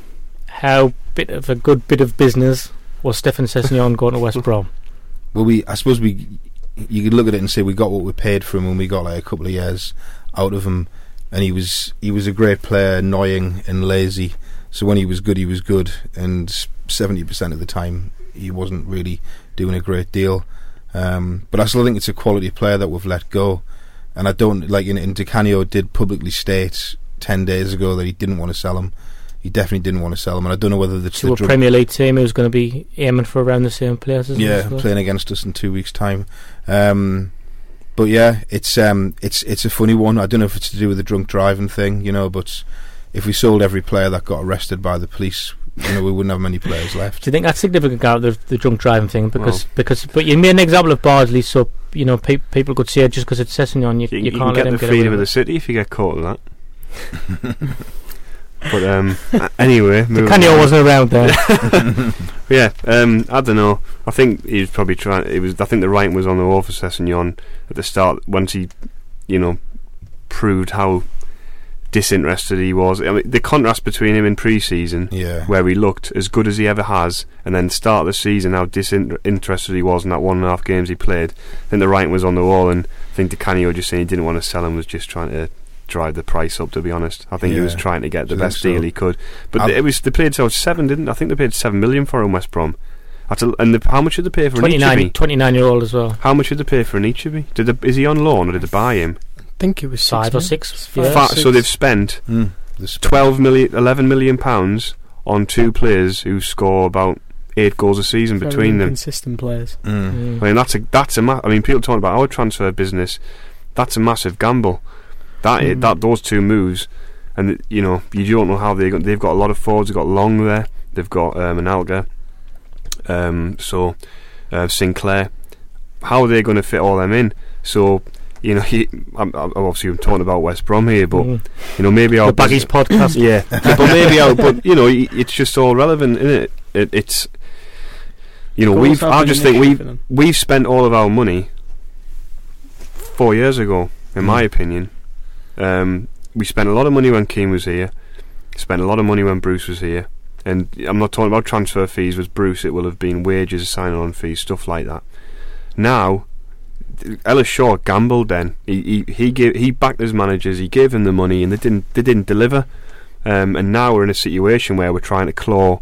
how bit of a good bit of business was Stéphane Sessegnon going to West Brom? Well, we I suppose we you could look at it and say we got what we paid for him, and we got like a couple of years out of him, and he was he was a great player, annoying and lazy. So when he was good, he was good, and seventy percent of the time he wasn't really doing a great deal. Um, but I still think it's a quality player that we've let go, and I don't like. And, and Di Canio did publicly state ten days ago that he didn't want to sell him. He definitely didn't want to sell him, and I don't know whether that's To the a drug- Premier League team who's going to be aiming for around the same players as yeah, playing against us in two weeks' time. Um, but yeah, it's um, it's it's a funny one. I don't know if it's to do with the drunk driving thing, you know. But if we sold every player that got arrested by the police, you know, we wouldn't have many players left. Do you think that's significant, Gareth, the, the drunk driving thing? Because Well- because but you made an example of Bardsley, so you know pe- people could see it just because it's Sessegnon, you, You, you, you can't can let get him the get freedom away of the city if you get caught with that. But um, anyway, moving Canio wasn't around there. Yeah, um, I don't know. I think he was probably trying. It was. I think the writing was on the wall for Sessegnon at the start once he, you know, proved how disinterested he was. I mean, the contrast between him in pre-season, Yeah. where he looked as good as he ever has, and then start of the season how disinterested he was in that one and a half games he played. I think the writing was on the wall, and I think Di Canio just saying he didn't want to sell him was just trying to drive the price up. To be honest, I think he was trying to get the best so. deal he could. But I've- it was they paid so seven, didn't I think they paid seven million for him West Brom. That's a, and the, how much did they pay for an 29, Ichibi? 29 year old as well. How much did they pay for Anichebe? Did they, is he on loan or did they buy him? I think it was six Five or mil. six. Five, Fa- six. so they've spent Mm. The sp- 12 million, 11 million pounds on two players who score about eight goals a season Very between them. inconsistent players. Mm. Mm. I mean, that's a that's a. Ma- I mean, people talking about our transfer business. That's a massive gamble. That i- Mm. that those two moves, and you know you don't know how they got. They've got a lot of forwards. They've got Long there. They've got um, Anelka. Um, so uh, Sinclair. How are they going to fit all them in? So you know, he, I'm, I'm obviously I'm talking about West Brom here, but Mm. you know maybe our The Baggies podcast. yeah, but maybe out. But you know, it's just all relevant, isn't it? it it's you know, we've. I just think we've we've spent all of our money four years ago, in my Mm. opinion. Um, we spent a lot of money when Keane was here. Spent a lot of money when Bruce was here. And I'm not talking about transfer fees with Bruce. It will have been wages, sign-on fees, stuff like that. Now, Ellis Short gambled. Then he he he gave he backed his managers. He gave them the money, and they didn't they didn't deliver. Um, and now we're in a situation where we're trying to claw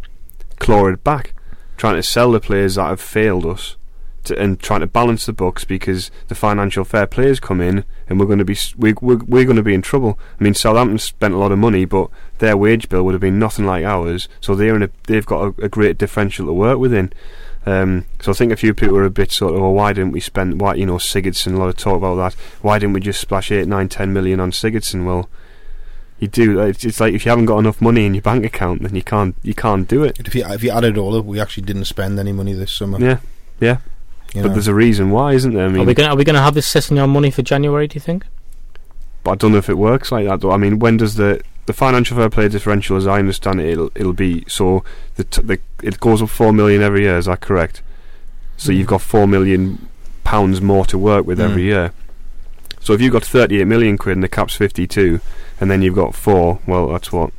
claw it back, trying to sell the players that have failed us, to, and trying to balance the books because the financial fair players come in, and we're going to be we, we're, we're going to be in trouble. I mean, Southampton spent a lot of money, but their wage bill would have been nothing like ours, so they're in a they've got a, a great differential to work within. Um, so I think a few people are a bit sort of, well, why didn't we spend, why you know, Sigurdsson, a lot of talk about that. Why didn't we just splash eight, nine, ten million on Sigurdsson? Well, you do. It's, it's like if you haven't got enough money in your bank account, then you can't you can't do it. If you if you add it all up, we actually didn't spend any money this summer. Yeah, yeah. you But know. there's a reason why, isn't there? I mean, Are we going? Are we going to have this Sessegnon money for January? Do you think? but I don't know if it works like that. Though. I mean, when does the the financial fair play differential, as I understand it, it'll it'll be so the, t- the it goes up four million every year. Is that correct? So Mm. you've got four million pounds more to work with every Mm. year. So if you've got 38 million quid and the cap's 52, and then you've got four, well, that's what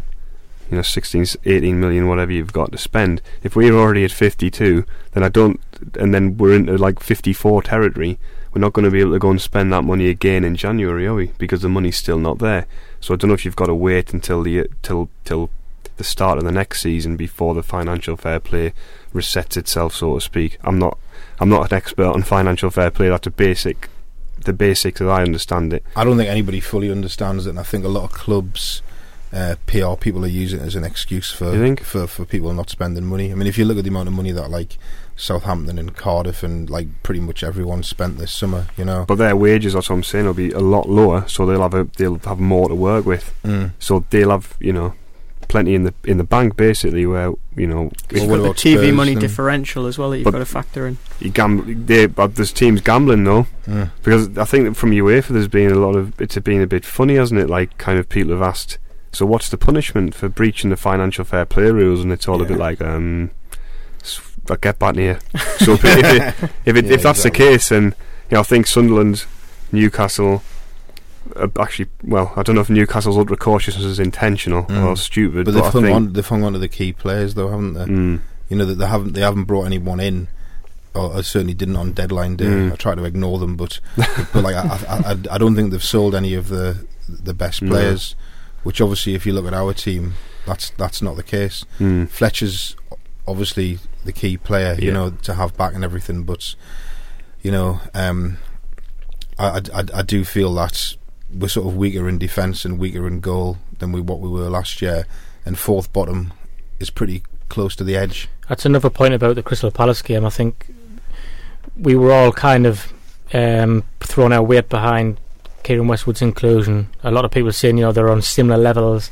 you know, 16, 18 million, whatever you've got to spend. If we're already at 52, then I don't, and then we're into like 54 territory. We're not going to be able to go and spend that money again in January, are we? Because the money's still not there. So I don't know if you've got to wait until the till till the start of the next season before the financial fair play resets itself, so to speak. I'm not I'm not an expert on financial fair play. That's a basic, the basics as I understand it. I don't think anybody fully understands it, and I think a lot of clubs, uh, PR people are using it as an excuse for for for people not spending money. I mean, if you look at the amount of money that like Southampton and Cardiff and like pretty much everyone spent this summer, you know. But their wages, that's what I'm saying, will be a lot lower, so they'll have a they'll have more to work with. Mm. So they'll have you know plenty in the in the bank basically where you know Well, if what Got the TV money then? differential as well that you've But- got to factor in. you gamble, they, but there's teams gambling though Mm. because I think that from UEFA there's been a lot of it's been a bit funny, hasn't it? Like kind of people have asked, so what's the punishment for breaching the financial fair play rules? And it's all a bit like um, like, get back here. so if it, if, it, if, it, Yeah, if that's exactly. the case, then you know I think Sunderland, Newcastle. Uh, actually, well, I don't know if Newcastle's ultra cautiousness is intentional Mm. or stupid, But but, they've I hung on. They've hung on to the key players, though, haven't they? mm, You know that they haven't. They haven't brought anyone in, or I certainly didn't on deadline day. Mm. I try to ignore them, but but like I, I, I, I don't think they've sold any of the the best No. players. Which obviously, if you look at our team, that's that's not the case. mm. Fletcher's obviously the key player, you Yeah. know, to have back and everything. But you know, um, I, I, I- do feel that we're sort of weaker in defence and weaker in goal than we what we were last year, and fourth bottom is pretty close to the edge. That's another point about the Crystal Palace game. I think we were all kind of um, thrown our weight behind Keiren Westwood's inclusion. A lot of people saying, you know, they're on similar levels.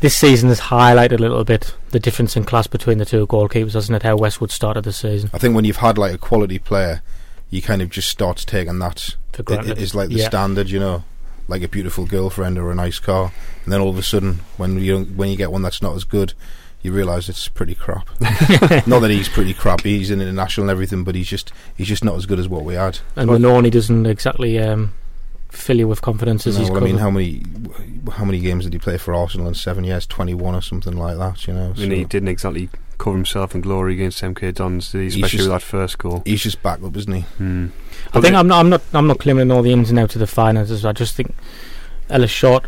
This season has highlighted a little bit the difference in class between the two goalkeepers, hasn't it? How Westwood started the season. I think when you've had like a quality player, you kind of just start taking that. For It, it is like the Yeah. standard, you know. like a beautiful girlfriend or a nice car, and then all of a sudden, when you when you get one that's not as good, you realise it's pretty crap. not that he's pretty crap; he's an international and everything, but he's just he's just not as good as what we had. And Mannone doesn't exactly um, fill you with confidence as know he's what I mean? How many how many games did he play for Arsenal in seven years? Twenty one or something like that. You know, I mean, he didn't exactly cover himself in glory against MK Dons, did he? Especially just- with that first goal. he's just back up, isn't he? Hmm. I think I'm not. I'm not. I'm not claiming all the ins and outs of the finances. I just think Ellis Short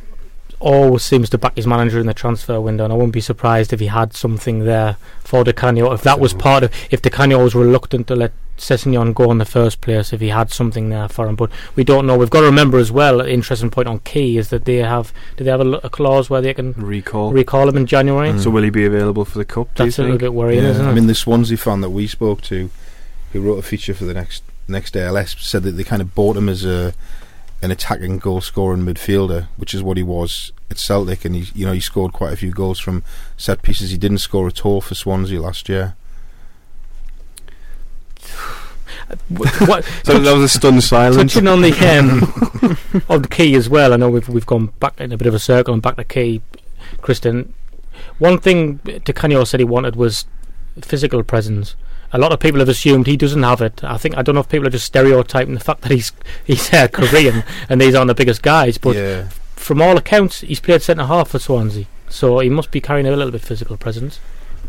always seems to back his manager in the transfer window, and I wouldn't be surprised if he had something there for Di Canio. If that was part of, if Di Canio was reluctant to let Sessegnon go in the first place, if he had something there for him, but we don't know. We've got to remember as well. An interesting point on Ki is that they have. Do they have a, l- a clause where they can recall. recall him in January? Mm. So will he be available for the cup? Do That's a you little bit worrying, Yeah, isn't it? I mean, the Swansea fan that we spoke to, who wrote a feature for the next next ALS, said that they kind of bought him as a an attacking goal scoring midfielder, which is what he was at Celtic, and he you know he scored quite a few goals from set pieces. He didn't score at all for Swansea last year. What, So that was a stunned silence. Touching on the um, on the Ki as well. I know we've we've gone back in a bit of a circle and back to Ki, Kristan. One thing Canio said he wanted was physical presence. A lot of people have assumed he doesn't have it. I think I don't know if people are just stereotyping the fact that he's he's uh, Korean and these aren't the biggest guys. But yeah, from all accounts, he's played centre half for Swansea, so he must be carrying a little bit physical presence.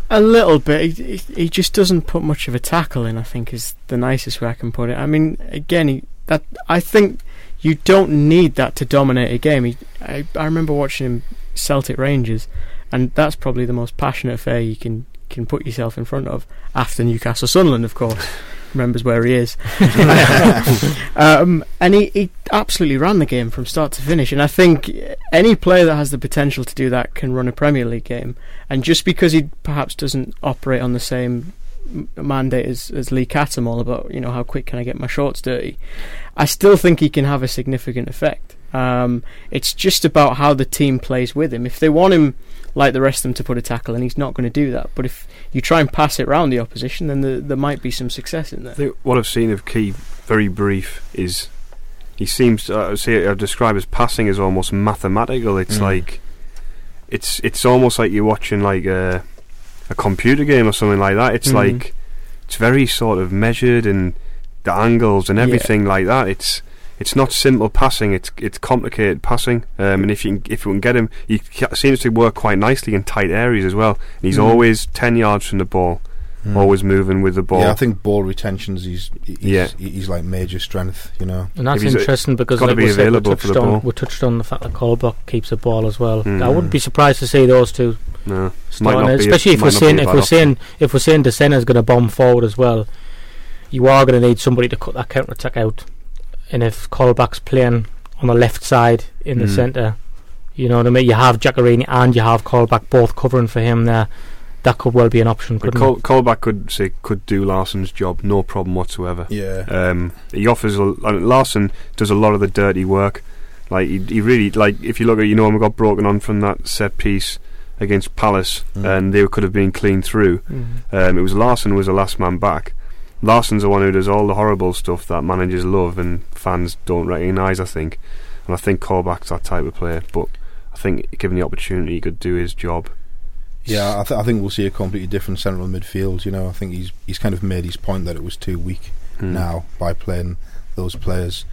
A little bit. He, he, just doesn't put much of a tackle in. I think is the nicest way I can put it. I mean, again, he, that I think you don't need that to dominate a game. He, I, I remember watching him Celtic Rangers, and that's probably the most passionate affair you can can put yourself in front of after Newcastle Sunderland, of course. Remembers where he is, um, and he, he absolutely ran the game from start to finish. And I think any player that has the potential to do that can run a Premier League game. And just because he perhaps doesn't operate on the same mandate as, as Lee Cattermole about you know how quick can I get my shorts dirty, I still think he can have a significant effect. Um, it's just about how the team plays with him. If they want him like the rest of them to put a tackle, and he's not going to do that. But if you try and pass it round the opposition, then there, there might be some success in I there. think what I've seen of Ki, very brief, is he seems. Uh, I would say I describe his passing as almost mathematical. It's Mm. like it's it's almost like you're watching like a a computer game or something like that. It's Mhm. like it's very sort of measured and the angles and Yeah. everything like that. It's it's not simple passing. It's it's complicated passing. Um, and if you can, if you can get him, he seems to work quite nicely in tight areas as well. And he's Mm. always ten yards from the ball, Mm. always moving with the ball. Yeah, I think ball retentions. He's he's, Yeah. he's like major strength. You know. And that's If he's a- interesting because like be we, said, we touched on we touched on the fact that Colback keeps the ball as well. I Mm. wouldn't be surprised to see those two no. starting, not be a- especially if might we're not be saying a if we're option. saying if we're saying Dossena's going to bomb forward as well. You are going to need somebody to cut that counter attack out, and if Colback's playing on the left side in the Mm. centre, you know what I mean. You have Giaccherini and you have Colbach both covering for him there. That could well be an option. But Couldn't Col- it? Colback could say could do Larsson's job, no problem whatsoever. Yeah. Um, he offers a, I mean, Larsson does a lot of the dirty work. Like he, he really like if you look at you know when we got broken on from that set piece against Palace Mm. and they could have been clean through. Mhm. Um, it was Larsson was the last man back. Larsson's the one who does all the horrible stuff that managers love and fans don't recognise. I think, and I think Colback's that type of player. But I think given the opportunity, he could do his job. Yeah, I, th- I think we'll see a completely different central midfield. You know, I think he's he's kind of made his point that it was too weak Hmm. now by playing those players.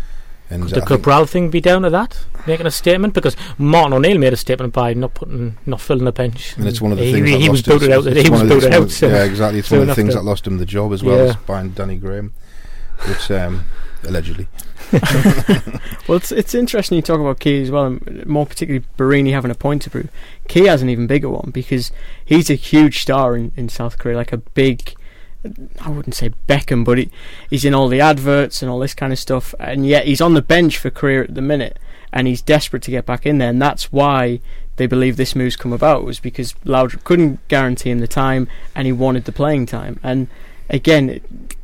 And Could the think- Cabral thing be down to that? Making a statement because Martin O'Neill made a statement by not putting, not filling the bench. and it's one of the he, things he, that he was lost his- booted out. He was one of the- booted out. of- so- yeah, exactly. It's one of the things that lost him the job as well Yeah. as buying Danny Graham, which um, allegedly. Well, it's it's interesting you talk about Ki as well, and more particularly Borini having a point to prove. Ki has an even bigger one because he's a huge star in, in South Korea, like a big. I wouldn't say Beckham, but he, he's in all the adverts and all this kind of stuff, and yet he's on the bench for Korea at the minute, and he's desperate to get back in there, and that's why they believe this move's come about was because Laudrup couldn't guarantee him the time, and he wanted the playing time, and again,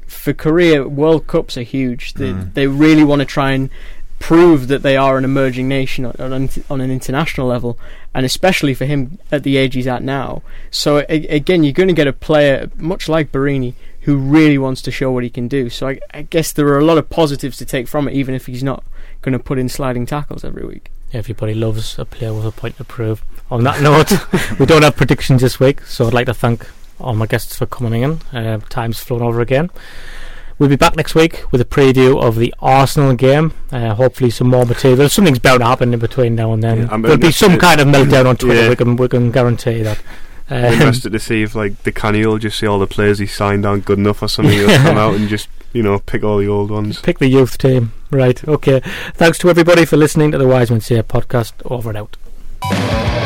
for Korea, World Cups are huge. They Mm. they really want to try and prove that they are an emerging nation on, on, an international level, and especially for him at the age he's at now. So again, you're going to get a player much like Borini who really wants to show what he can do. So I, I guess there are a lot of positives to take from it, even if he's not going to put in sliding tackles every week. Everybody loves a player with a point to prove. On that note, we don't have predictions this week, so I'd like to thank all my guests for coming in. Uh, time's flown over again. We'll be back next week with a preview of the Arsenal game. Uh, hopefully, some more material. Something's bound to happen in between now and then. Yeah, There'll be some kind of meltdown on Twitter. Yeah. We can we can guarantee that. I'm Um, interested to see if like the Canny will just see all the players he signed aren't good enough or something. He'll come out and just you know pick all the old ones. pick the youth team. Right. Okay. Thanks to everybody for listening to the Wise Men Say podcast. Over and out.